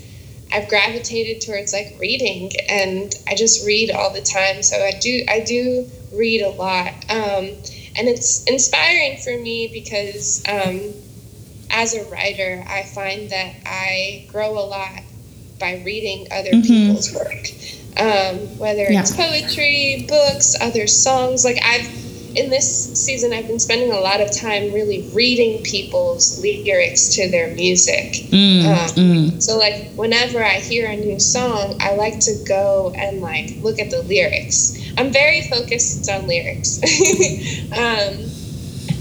I've gravitated towards like reading, and I just read all the time. So I do I do read a lot, um, and it's inspiring for me because um, as a writer, I find that I grow a lot by reading other Mhm. people's work, um, whether it's poetry, books, other songs. Like I've in this season, I've been spending a lot of time really reading people's lyrics to their music. Mm, Um, mm. So like whenever I hear a new song, I like to go and like look at the lyrics. I'm very focused on lyrics. um,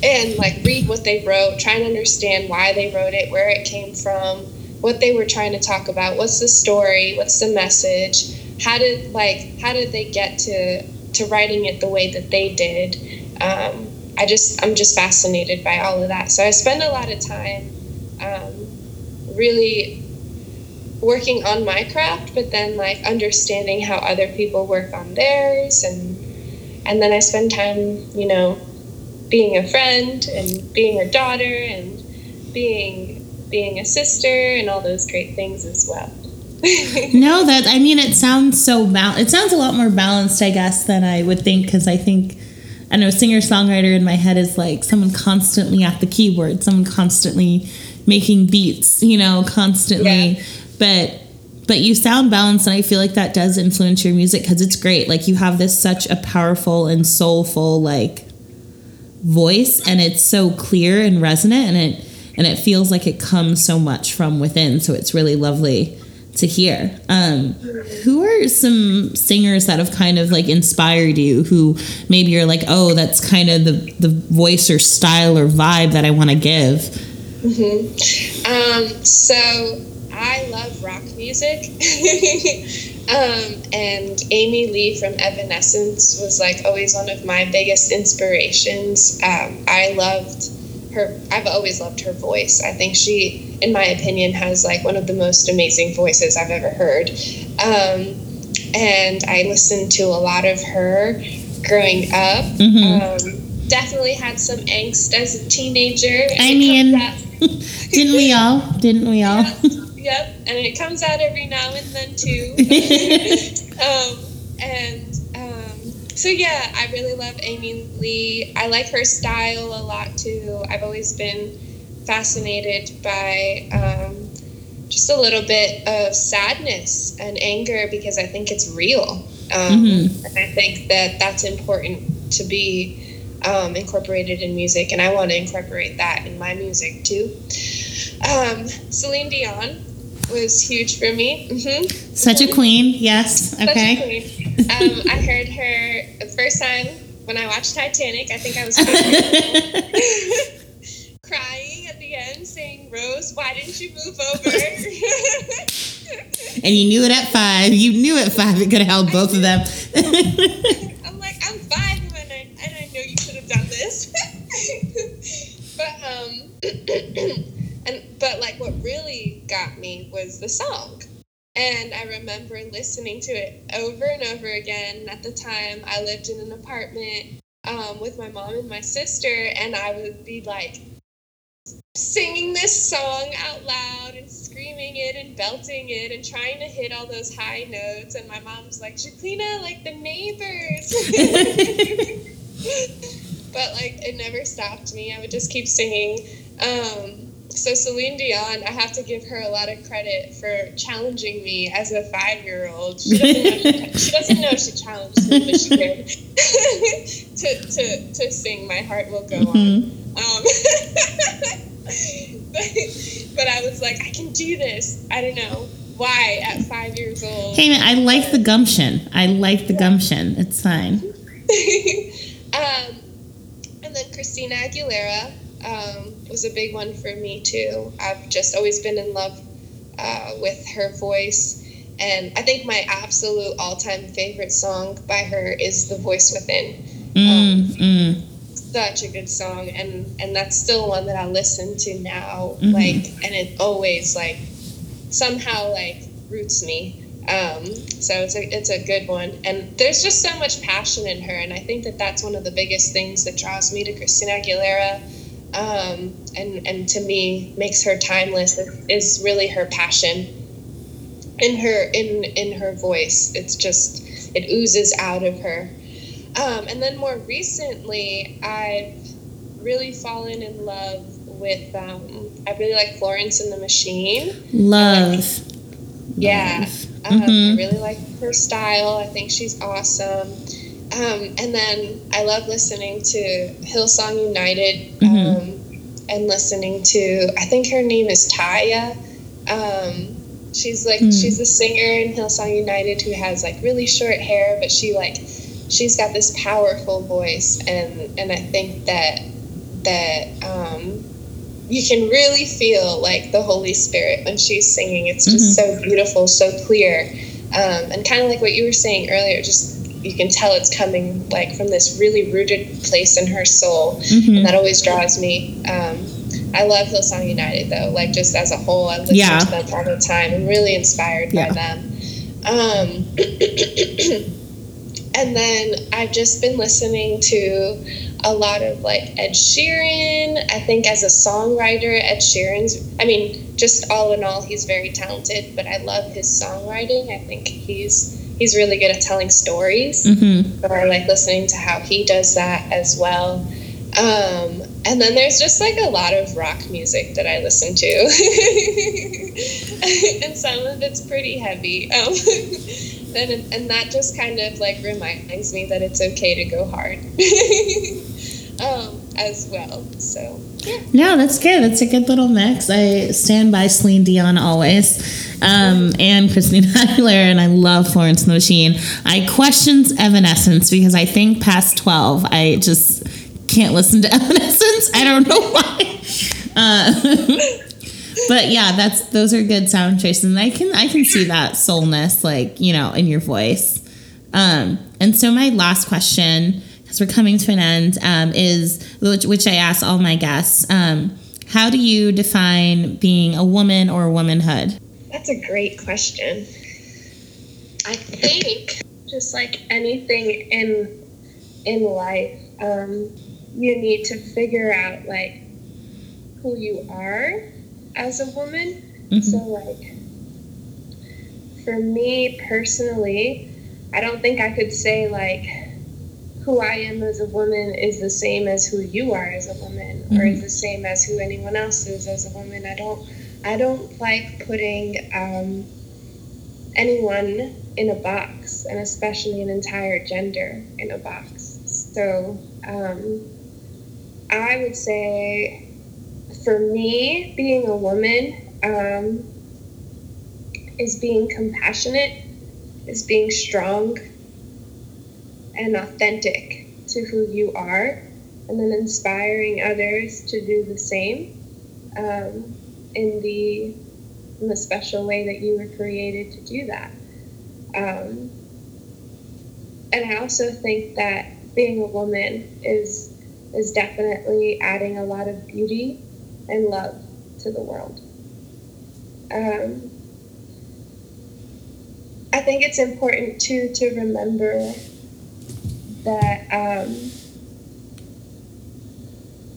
and like read what they wrote, try and understand why they wrote it, where it came from, what they were trying to talk about, what's the story, what's the message, how did like how did they get to to writing it the way that they did. Um, I just I'm just fascinated by all of that. So I spend a lot of time um, really working on my craft, but then like understanding how other people work on theirs, and and then I spend time, you know, being a friend and being a daughter and being being a sister and all those great things as well. No, that I mean, it sounds so bal- It sounds a lot more balanced, I guess, than I would think. Because I think I know singer songwriter in my head is like someone constantly at the keyboard, someone constantly making beats, you know, constantly. Yeah. But but you sound balanced, and I feel like that does influence your music because it's great. Like you have this such a powerful and soulful like voice, and it's so clear and resonant, and it and it feels like it comes so much from within. So it's really lovely to hear. Um, who are some singers that have kind of like inspired you? Who maybe you're like, oh, that's kind of the the voice or style or vibe that I want to give. Um, so I love rock music. um, and Amy Lee from Evanescence was like always one of my biggest inspirations. Um, I loved her, I've always loved her voice. I think she, in my opinion, has like one of the most amazing voices I've ever heard. Um, and I listened to a lot of her growing up. Mhm. Um, definitely had some angst as a teenager. I mean, didn't we all? Didn't we all? yep, and it comes out every now and then too. um, and um, so yeah, I really love Amy Lee. I like her style a lot too. I've always been fascinated by um, just a little bit of sadness and anger because I think it's real, um, Mhm. and I think that that's important to be. Um, incorporated in music, and I want to incorporate that in my music too. Um, Celine Dion was huge for me. hmm Such a queen. Yes. Such a Okay. queen. um, I heard her the first time when I watched Titanic. I think I was crying at the end, why didn't you move over?" and you knew it at five. You knew at five it could have held both of them. I'm like, I'm five, and I, and I know you could have done this. but um, and but like what really got me was the song. And I remember listening to it over and over again. At the time, I lived in an apartment um, with my mom and my sister, and I would be like singing this song out loud and screaming it and belting it and trying to hit all those high notes. And my mom's like, Jacqueline, like the neighbors. but like it never stopped me. I would just keep singing. Um, so Celine Dion, I have to give her a lot of credit for challenging me as a five-year-old. She doesn't know she, doesn't know she challenged me, but she did to, to to sing "My Heart Will Go mm-hmm. On." Um, but, but I was like, I can do this. I don't know why at five years old. Hey man, I like the gumption. I like the gumption. It's fine. um, and then Christina Aguilera um, was a big one for me too. I've just always been in love uh, with her voice. And I think my absolute all time favorite song by her is The Voice Within. Mm, um, mm. Such a good song. And, and that's still one that I listen to now. Mm-hmm. Like, and it always, like, somehow, like, roots me. Um, so it's a, it's a good one. And there's just so much passion in her. And I think that that's one of the biggest things that draws me to Christina Aguilera um, and and to me makes her timeless is really her passion in her in in her voice it's just it oozes out of her um, and then more recently i've really fallen in love with um, i really like florence and the machine love yeah Um, mm-hmm. i really like her style i think she's awesome um, and then I love listening to Hillsong United mm-hmm. um, and listening to, I think her name is Taya. Um, she's like, mm. she's a singer in Hillsong United who has like really short hair, but she like, she's got this powerful voice. And, and I think that, that, um, you can really feel like the Holy Spirit when she's singing. It's just mm-hmm. so beautiful, so clear. Um, and kind of like what you were saying earlier, just you can tell it's coming like from this really rooted place in her soul, mm-hmm. and that always draws me. Um, I love Hillsong United though, like just as a whole, I listen yeah. to them all the time. I'm really inspired yeah. by them. Um, and then I've just been listening to a lot of like Ed Sheeran. I think as a songwriter, Ed Sheeran's, I mean, just all in all, he's very talented, but I love his songwriting. I think he's he's really good at telling stories. Mm-hmm. Or like listening to how he does that as well. Um, and then there's just like a lot of rock music that I listen to, and some of it's pretty heavy. Um, and and that just kind of like reminds me that it's okay to go hard. um, as well. So yeah. No, that's good. That's a good little mix. I stand by Celine Dion always. Um, and Christina Aguilera, and I love Florence and the Machine. I questions Evanescence because I think past 12, I just can't listen to Evanescence. I don't know why. Uh, but yeah, that's those are good sound choices, and I can I can see that soulness, like you know, in your voice. Um, and so my last question because we're coming to an end, um, is which, which, I ask all my guests. Um, how do you define being a woman or womanhood? That's a great question. I think just like anything in in life, um, you need to figure out like who you are as a woman. Mm-hmm. So like for me personally, I don't think I could say like who I am as a woman is the same as who you are as a woman, mm-hmm. or is the same as who anyone else is as a woman. I don't, I don't like putting um, anyone in a box, and especially an entire gender in a box. So um, I would say, for me, being a woman um, is being compassionate, is being strong, and authentic to who you are, and then inspiring others to do the same um, in the in the special way that you were created to do that. Um, and I also think that being a woman is is definitely adding a lot of beauty and love to the world. Um, I think it's important too to remember that um,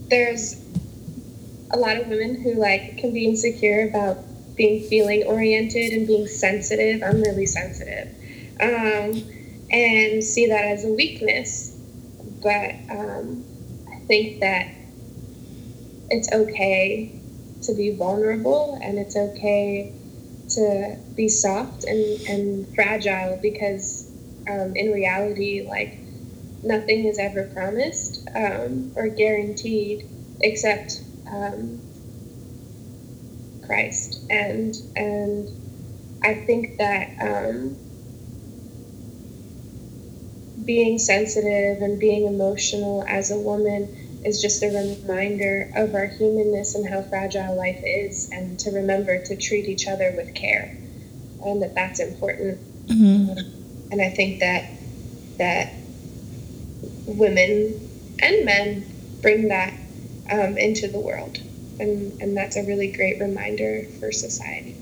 there's a lot of women who like can be insecure about being feeling oriented and being sensitive. I'm really sensitive, um, and see that as a weakness. But um, I think that it's okay to be vulnerable and it's okay to be soft and, and fragile because um, in reality, like nothing is ever promised um, or guaranteed except um, Christ. And and I think that um, being sensitive and being emotional as a woman is just a reminder of our humanness and how fragile life is, and to remember to treat each other with care, and that that's important. Mm-hmm. And I think that that women and men bring that um, into the world, and and that's a really great reminder for society.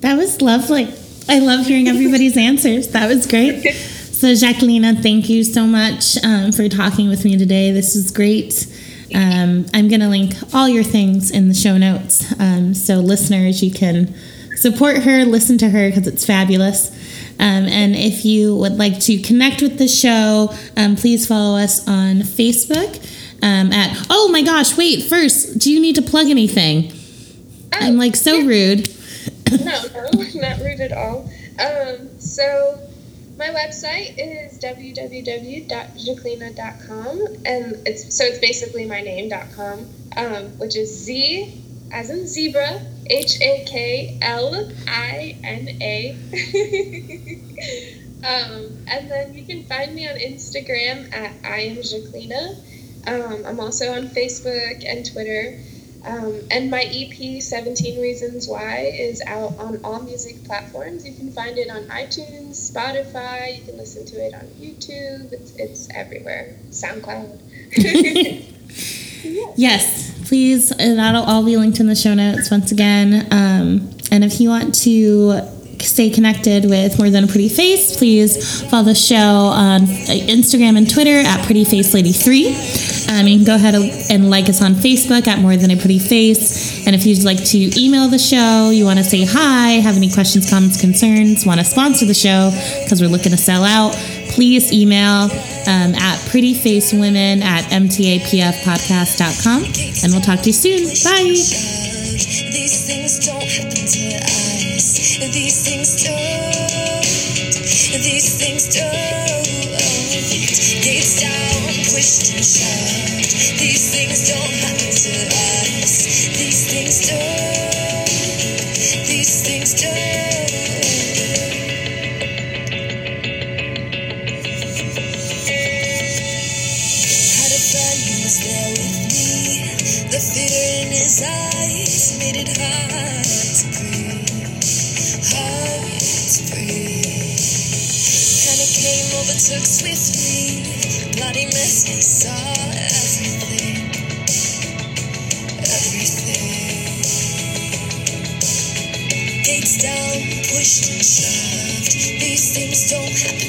That was lovely. I love hearing everybody's answers. That was great. So, Jacqueline, thank you so much um, for talking with me today. This is great. Um, I'm going to link all your things in the show notes. Um, so, listeners, you can support her, listen to her because it's fabulous. Um, and if you would like to connect with the show, um, please follow us on Facebook um, at, oh my gosh, wait, first, do you need to plug anything? I'm like so rude. no, no, not rude at all. so, my website is www.zhaklina.com, and it's so it's basically my name.com, um, which is Z as in zebra, H A K L I N A. um, and then you can find me on Instagram at I am Zhaklina. Um, I'm also on Facebook and Twitter. Um, and my EP, 17 Reasons Why, is out on all music platforms. You can find it on iTunes, Spotify, you can listen to it on YouTube, it's, it's everywhere. SoundCloud. yes. yes, please. That'll all be linked in the show notes once again. Um, and if you want to stay connected with More Than a Pretty Face, please follow the show on Instagram and Twitter at Pretty Face Lady 3. Um, you can go ahead and like us on Facebook at More Than a Pretty Face. And if you'd like to email the show, you want to say hi, have any questions, comments, concerns, want to sponsor the show because we're looking to sell out, please email um, at prettyfacewomen at mtapfpodcast.com. And we'll talk to you soon. Bye. These don't